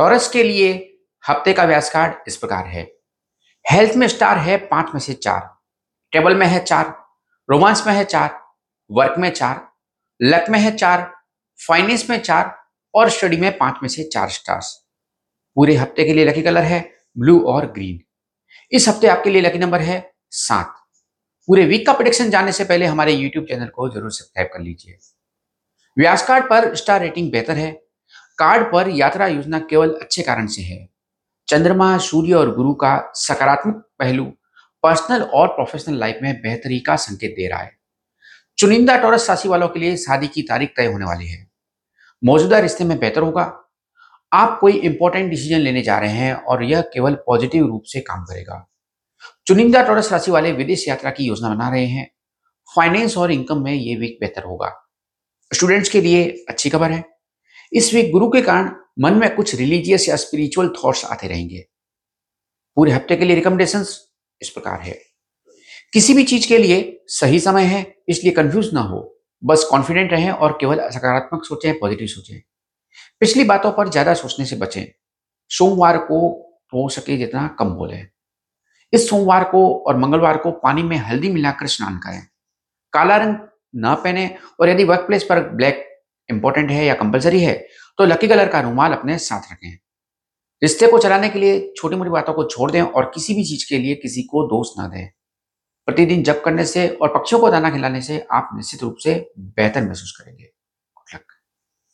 Taurus के लिए हफ़्ते का व्यास कार्ड इस प्रकार है। हेल्थ में स्टार है पाँच में से चार, टेबल में है चार, रोमांस में है चार, वर्क में चार, लक में है चार, फाइनेंस में चार और स्टडी में पाँच में से चार स्टार्स। पूरे हफ़्ते के लिए लकी कलर है ब्लू और ग्रीन। इस हफ़्ते आपके लिए लकी नंबर है सात। पूरे वीक का प्रोडिक्शन जानने से पहले हमारे यूट्यूब चैनल को ज़रूर सब्सक्राइब कर लीजिए। व्यास कार्ड पर स्टार रेटिंग बेहतर है कार्ड पर यात्रा योजना केवल अच्छे कारण से है। चंद्रमा, सूर्य और गुरु का सकारात्मक पहलू पर्सनल और प्रोफेशनल लाइफ में बेहतरी का संकेत दे रहा है। चुनिंदा टॉरस राशि वालों के लिए शादी की तारीख तय होने वाली है। मौजूदा रिश्ते में बेहतर होगा। आप कोई इंपॉर्टेंट डिसीज़न लेने जा रहे हैं और यह केवल पॉजिटिव रूप से काम करेगा। चुनिंदा टॉरस राशि वाले विदेश यात्रा की योजना बना रहे हैं। फाइनेंस और इनकम में यह वीक बेहतर होगा। स्टूडेंट्स के लिए अच्छी खबर है। इस वीक गुरु के कारण मन में कुछ रिलीजियस या स्पिरिचुअल थॉट्स आते रहेंगे। पूरे हफ़्ते के लिए रिकमेंडेशंस इस प्रकार है। किसी भी चीज़ के लिए सही समय है, इसलिए कंफ्यूज ना हो। बस कॉन्फिडेंट रहें और केवल सकारात्मक सोचें पॉजिटिव सोचें। पिछली बातों पर ज़्यादा सोचने से बचें। सोमवार को हो सके जितना कम बोले इस सोमवार को और मंगलवार को पानी में हल्दी मिलाकर स्नान करें। काला रंग न पहने और यदि वर्क प्लेस पर ब्लैक इंपॉर्टेंट है या कंपलसरी है तो लकी कलर का रूमाल अपने साथ रखें। रिश्ते को चलाने के लिए छोटी मोटी बातों को छोड़ दें और किसी भी चीज़ के लिए किसी को दोष ना दें। प्रतिदिन जप करने से और पक्षियों को दाना खिलाने से आप निश्चित रूप से बेहतर महसूस करेंगे।